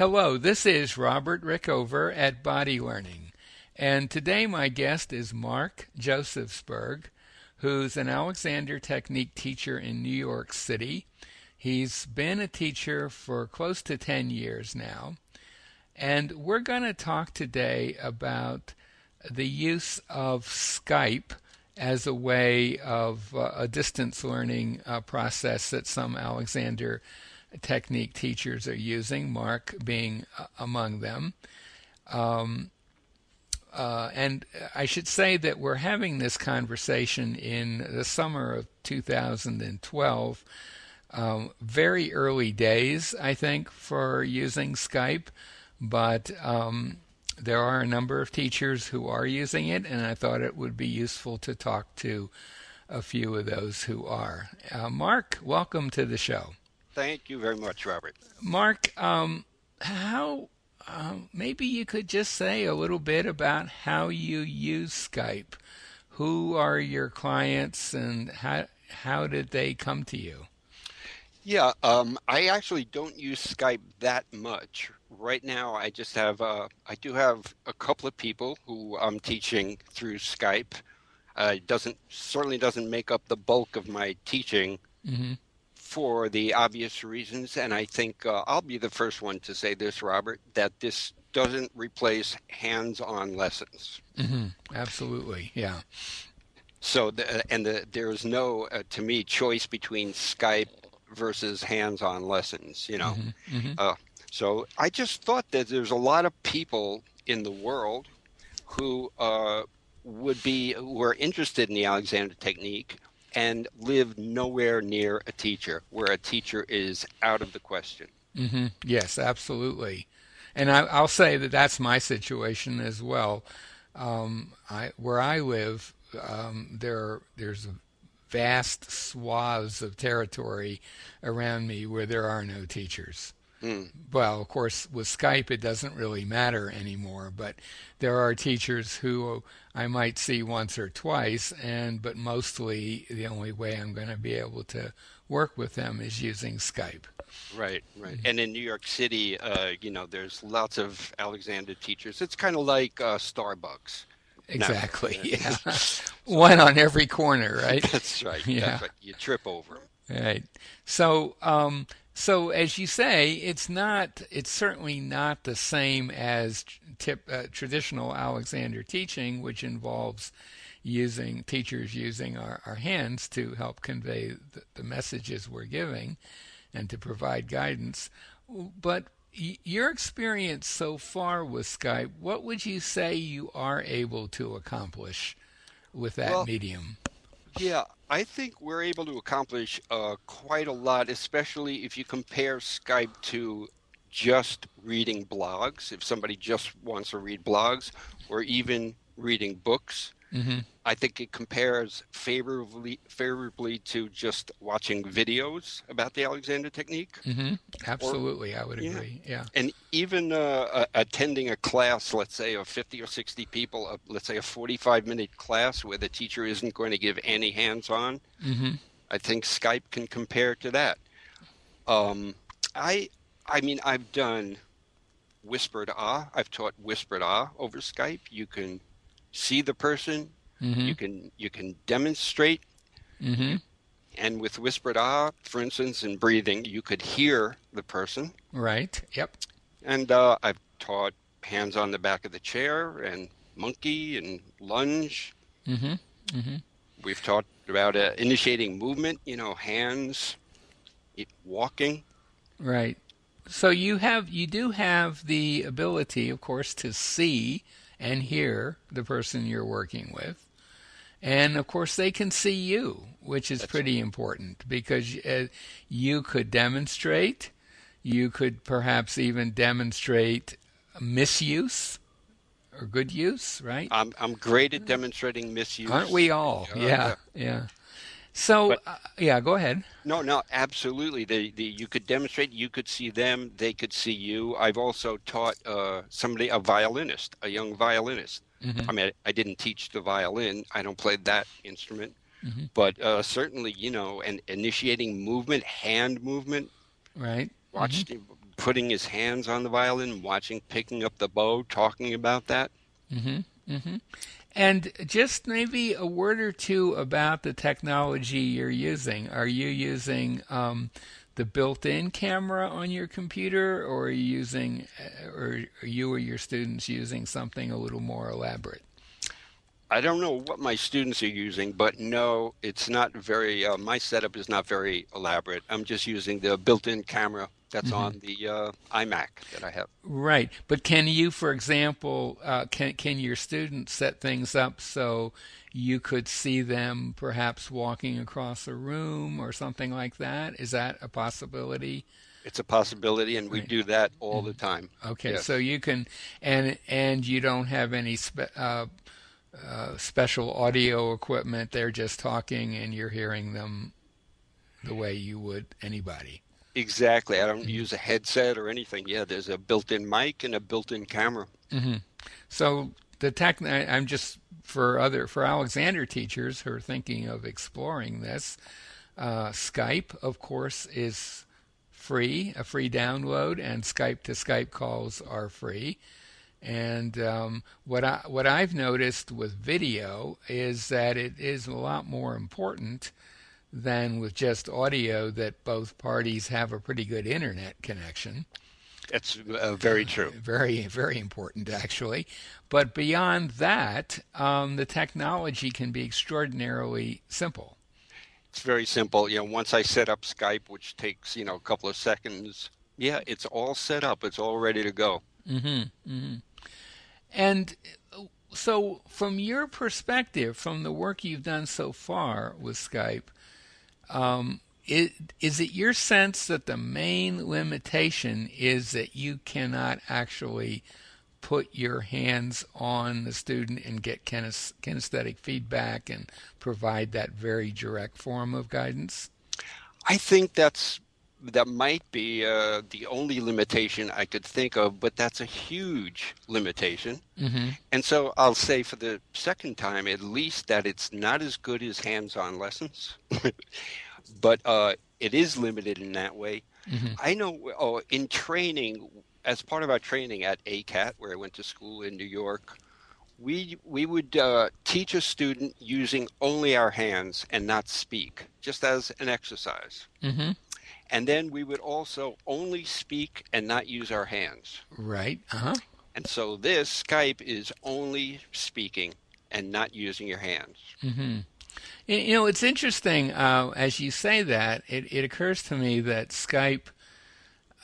Hello, this is Robert Rickover at Body Learning, and today my guest is Mark Josefsberg, who's an Alexander Technique teacher in New York City. He's been a teacher for close to 10 years now, and we're going to talk today about the use of Skype as a way of uh, a distance learning uh, process that some Alexander technique teachers are using, Mark being uh, among them. Um, uh, and I should say that we're having this conversation in the summer of 2012. Um, very early days, I think, for using Skype, but um, there are a number of teachers who are using it, and I thought it would be useful to talk to a few of those who are. Uh, Mark, welcome to the show. Thank you very much, Robert. Mark, um, how um, maybe you could just say a little bit about how you use Skype. Who are your clients, and how how did they come to you? Yeah, um, I actually don't use Skype that much right now. I just have uh, I do have a couple of people who I'm teaching through Skype. Uh, it doesn't certainly doesn't make up the bulk of my teaching. Mm-hmm for the obvious reasons. And I think uh, I'll be the first one to say this, Robert, that this doesn't replace hands on lessons. Mm-hmm. Absolutely. Yeah. So, the, and the, there's no, uh, to me, choice between Skype versus hands on lessons, you know. Mm-hmm. Mm-hmm. Uh, so I just thought that there's a lot of people in the world who uh, would be, who are interested in the Alexander technique and live nowhere near a teacher, where a teacher is out of the question. Mm-hmm. Yes, absolutely. And I, will say that that's my situation as well. Um, I, where I live, um, there there's vast swaths of territory around me where there are no teachers. Mm. Well, of course, with Skype, it doesn't really matter anymore. But there are teachers who I might see once or twice, and but mostly the only way I'm going to be able to work with them is using Skype. Right, right. Mm-hmm. And in New York City, uh, you know, there's lots of Alexander teachers. It's kind of like uh, Starbucks. Exactly. No. Yeah. One on every corner, right? That's right. Yeah. That's right. You trip over them. Right. So, um, so as you say, it's not. It's certainly not the same as tip, uh, traditional Alexander teaching, which involves using teachers using our, our hands to help convey the, the messages we're giving and to provide guidance. But your experience so far with Skype, what would you say you are able to accomplish with that well, medium? Yeah, I think we're able to accomplish uh, quite a lot, especially if you compare Skype to just reading blogs. If somebody just wants to read blogs, or even reading books, Mm-hmm. I think it compares favorably favorably to just watching videos about the Alexander technique. Mm-hmm. Absolutely, or, I would agree. Yeah, and even uh, attending a class, let's say of fifty or sixty people, uh, let's say a forty-five minute class where the teacher isn't going to give any hands-on. Mm-hmm. I think Skype can compare to that. Um, I, I mean, I've done whispered ah. I've taught whispered ah over Skype. You can see the person. Mm-hmm. You can you can demonstrate. Mm-hmm. And with whispered ah, for instance, in breathing, you could hear the person. Right. Yep. And uh, I've taught hands on the back of the chair and monkey and lunge. Mm-hmm. Mm-hmm. We've talked about uh, initiating movement. You know, hands, walking. Right. So you have you do have the ability, of course, to see and hear the person you're working with. And of course, they can see you, which is That's pretty right. important because uh, you could demonstrate, you could perhaps even demonstrate misuse or good use, right? I'm I'm great at demonstrating misuse. Aren't we all? yeah, yeah. yeah. So but, uh, yeah, go ahead. No, no, absolutely. The, the you could demonstrate. You could see them. They could see you. I've also taught uh, somebody a violinist, a young violinist. Mm-hmm. I mean, I, I, didn't teach the violin. I don't play that instrument, mm-hmm. but uh, certainly, you know, and initiating movement, hand movement. Right. Watch mm-hmm. putting his hands on the violin, watching, picking up the bow, talking about that. Mm-hmm. Mm-hmm. And just maybe a word or two about the technology you're using. Are you using um, the built-in camera on your computer, or are you using, or are you or your students using something a little more elaborate? I don't know what my students are using, but no, it's not very. Uh, my setup is not very elaborate. I'm just using the built-in camera that's mm-hmm. on the uh, iMac that I have. Right, but can you, for example, uh, can can your students set things up so you could see them perhaps walking across a room or something like that? Is that a possibility? It's a possibility, and we right. do that all mm-hmm. the time. Okay, yes. so you can, and and you don't have any spe- uh, uh, special audio equipment. They're just talking, and you're hearing them the way you would anybody. Exactly. I don't mm-hmm. use a headset or anything. Yeah, there's a built-in mic and a built-in camera. Mm-hmm. So the tech. I'm just for other for Alexander teachers who are thinking of exploring this. Uh, Skype, of course, is free, a free download, and Skype to Skype calls are free. And um, what I what I've noticed with video is that it is a lot more important than with just audio that both parties have a pretty good internet connection. That's uh, very true. Uh, very, very important, actually. But beyond that, um, the technology can be extraordinarily simple. It's very simple. You know, once I set up Skype, which takes you know a couple of seconds, yeah, it's all set up. It's all ready to go. Mm-hmm. mm-hmm. And so, from your perspective, from the work you've done so far with Skype, um, it, is it your sense that the main limitation is that you cannot actually put your hands on the student and get kinesthetic feedback and provide that very direct form of guidance? I think that's that might be uh, the only limitation I could think of, but that's a huge limitation. Mm-hmm. And so I'll say for the second time, at least, that it's not as good as hands on lessons, but uh, it is limited in that way. Mm-hmm. I know oh, in training, as part of our training at ACAT, where I went to school in New York, we we would uh, teach a student using only our hands and not speak, just as an exercise. Mm-hmm and then we would also only speak and not use our hands. Right. Uh-huh. And so this Skype is only speaking and not using your hands. Mm-hmm. You know, it's interesting uh, as you say that. It, it occurs to me that Skype,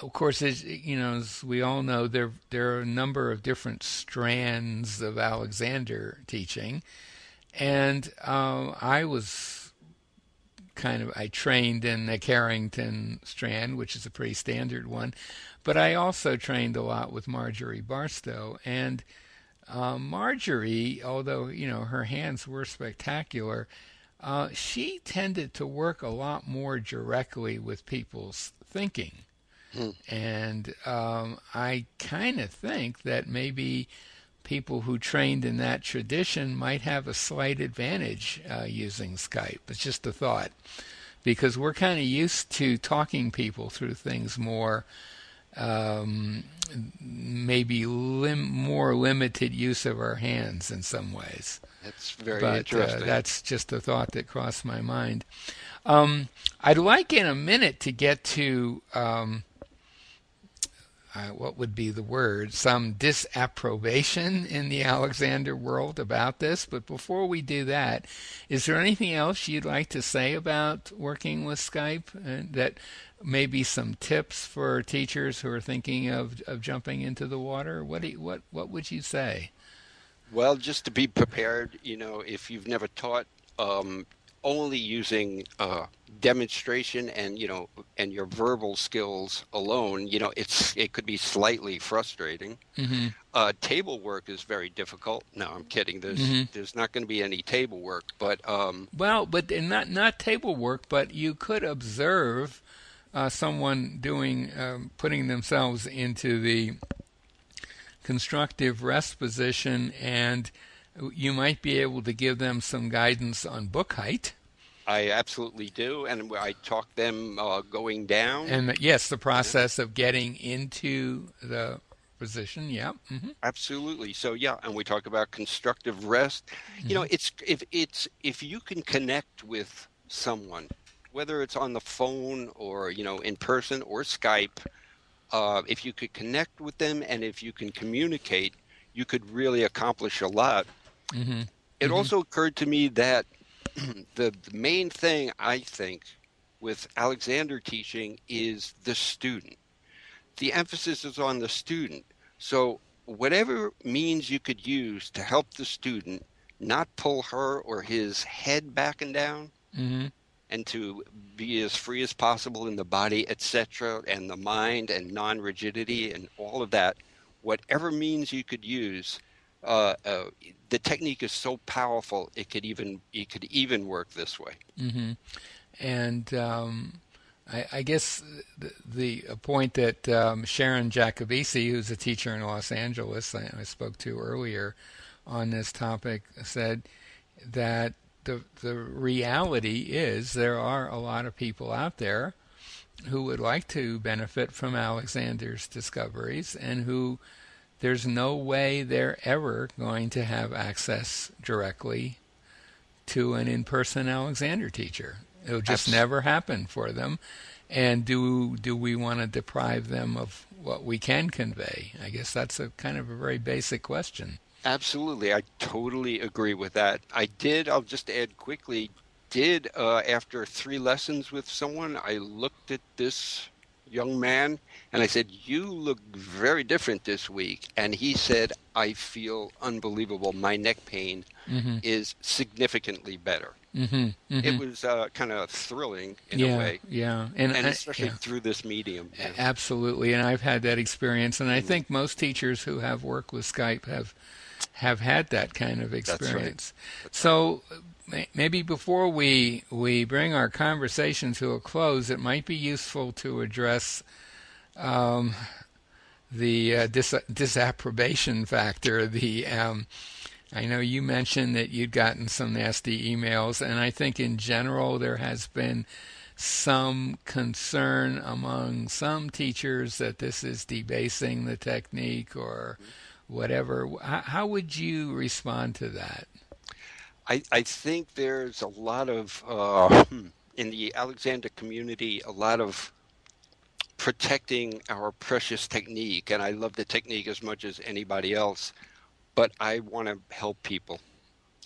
of course, is you know, as we all know, there there are a number of different strands of Alexander teaching, and uh, I was kind of I trained in the Carrington strand, which is a pretty standard one, but I also trained a lot with Marjorie Barstow and uh, Marjorie, although you know her hands were spectacular, uh, she tended to work a lot more directly with people's thinking, hmm. and um, I kind of think that maybe people who trained in that tradition might have a slight advantage uh, using Skype. It's just a thought. Because we're kind of used to talking people through things more, um, maybe lim- more limited use of our hands in some ways. That's very but, uh, interesting. Uh, that's just a thought that crossed my mind. Um, I'd like in a minute to get to um, uh, what would be the word, some disapprobation in the Alexander world about this. But before we do that, is there anything else you'd like to say about working with Skype? Uh, that maybe some tips for teachers who are thinking of, of jumping into the water? What, you, what, what would you say? Well, just to be prepared, you know, if you've never taught, um, only using uh, demonstration and you know and your verbal skills alone you know it's it could be slightly frustrating mm-hmm. uh, table work is very difficult no i'm kidding there's mm-hmm. there's not going to be any table work but um, well but not not table work but you could observe uh, someone doing um, putting themselves into the constructive rest position and you might be able to give them some guidance on book height I absolutely do, and I talk them uh, going down. And yes, the process of getting into the position. Yeah, mm-hmm. absolutely. So yeah, and we talk about constructive rest. Mm-hmm. You know, mm-hmm. it's if it's if you can connect with someone, whether it's on the phone or you know in person or Skype, uh, if you could connect with them and if you can communicate, you could really accomplish a lot. Mm-hmm. It mm-hmm. also occurred to me that the, the main thing I think with Alexander teaching is the student. The emphasis is on the student. So, whatever means you could use to help the student not pull her or his head back and down mm-hmm. and to be as free as possible in the body, etc., and the mind and non rigidity and all of that, whatever means you could use uh, uh, the technique is so powerful it could even it could even work this way. Mm-hmm. And um, I, I, guess the, the point that um, Sharon Jakubecy, who's a teacher in Los Angeles, I, I spoke to earlier on this topic, said that the the reality is there are a lot of people out there who would like to benefit from Alexander's discoveries and who there's no way they're ever going to have access directly to an in-person Alexander teacher. It'll just Absolutely. never happen for them. And do do we want to deprive them of what we can convey? I guess that's a kind of a very basic question. Absolutely, I totally agree with that. I did. I'll just add quickly. Did uh, after three lessons with someone, I looked at this young man and I said, You look very different this week. And he said, I feel unbelievable. My neck pain mm-hmm. is significantly better. Mm-hmm, mm-hmm. It was uh, kind of thrilling in yeah, a way. Yeah. And, and especially yeah. through this medium. Yeah. Absolutely. And I've had that experience. And I mm-hmm. think most teachers who have worked with Skype have have had that kind of experience. That's right. That's so. Maybe before we we bring our conversation to a close, it might be useful to address um, the uh, dis- disapprobation factor. The um, I know you mentioned that you'd gotten some nasty emails, and I think in general there has been some concern among some teachers that this is debasing the technique or whatever. How, how would you respond to that? I, I think there's a lot of uh, hmm, in the Alexander community, a lot of protecting our precious technique. And I love the technique as much as anybody else, but I want to help people.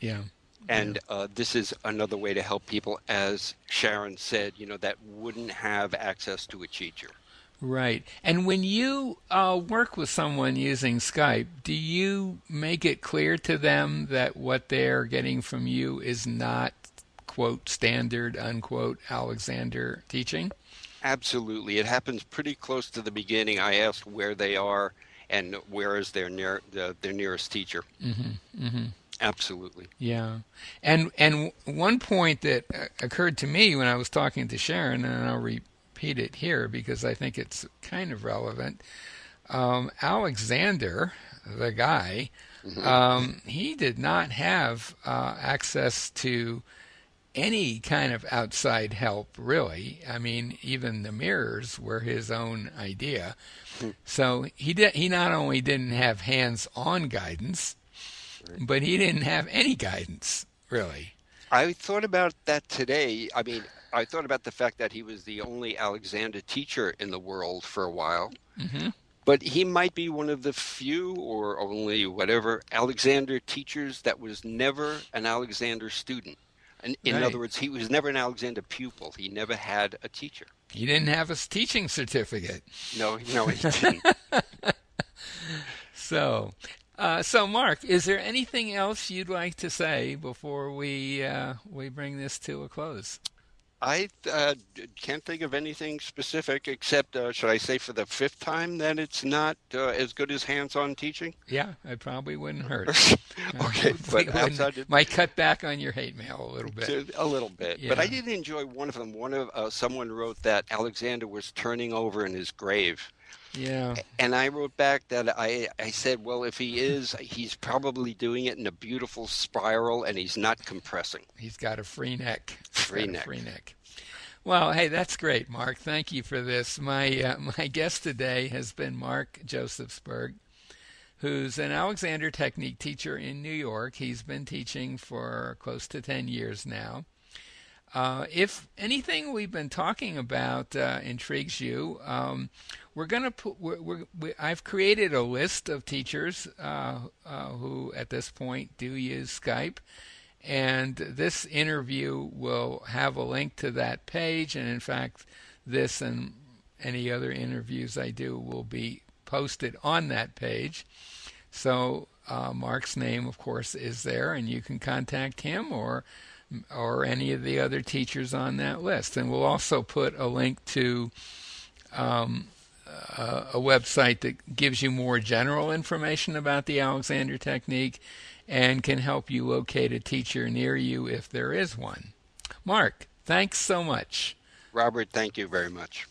Yeah. And yeah. Uh, this is another way to help people, as Sharon said, you know, that wouldn't have access to a teacher. Right. And when you uh, work with someone using Skype, do you make it clear to them that what they're getting from you is not, quote, standard, unquote, Alexander teaching? Absolutely. It happens pretty close to the beginning. I ask where they are and where is their near the, their nearest teacher. Mm-hmm, mm-hmm. Absolutely. Yeah. And and one point that uh, occurred to me when I was talking to Sharon, and I'll repeat it here because I think it's kind of relevant. Um, Alexander, the guy, mm-hmm. um, he did not have uh, access to any kind of outside help, really. I mean, even the mirrors were his own idea. So he did. He not only didn't have hands-on guidance, but he didn't have any guidance, really. I thought about that today. I mean, I thought about the fact that he was the only Alexander teacher in the world for a while. Mm-hmm. But he might be one of the few or only whatever Alexander teachers that was never an Alexander student. In, in right. other words, he was never an Alexander pupil. He never had a teacher. He didn't have a teaching certificate. No, no, he didn't. so, uh, so Mark, is there anything else you'd like to say before we uh, we bring this to a close? I uh, can't think of anything specific except, uh, should I say, for the fifth time, that it's not uh, as good as hands-on teaching. Yeah, it probably wouldn't hurt. okay, but outside might cut back on your hate mail a little bit. A little bit, yeah. but I did enjoy one of them. One of uh, someone wrote that Alexander was turning over in his grave. Yeah. And I wrote back that I, I said, well, if he is, he's probably doing it in a beautiful spiral and he's not compressing. He's got a free neck. Free neck. Free neck. Well, hey, that's great, Mark. Thank you for this. My uh, my guest today has been Mark Josefsberg, who's an Alexander Technique teacher in New York. He's been teaching for close to 10 years now. Uh, if anything we've been talking about uh, intrigues you, um, we're going to put. We're, we're, we, I've created a list of teachers uh, uh, who, at this point, do use Skype, and this interview will have a link to that page. And in fact, this and any other interviews I do will be posted on that page. So uh, Mark's name, of course, is there, and you can contact him or or any of the other teachers on that list. And we'll also put a link to um, a, a website that gives you more general information about the Alexander technique and can help you locate a teacher near you if there is one. Mark, thanks so much. Robert, thank you very much.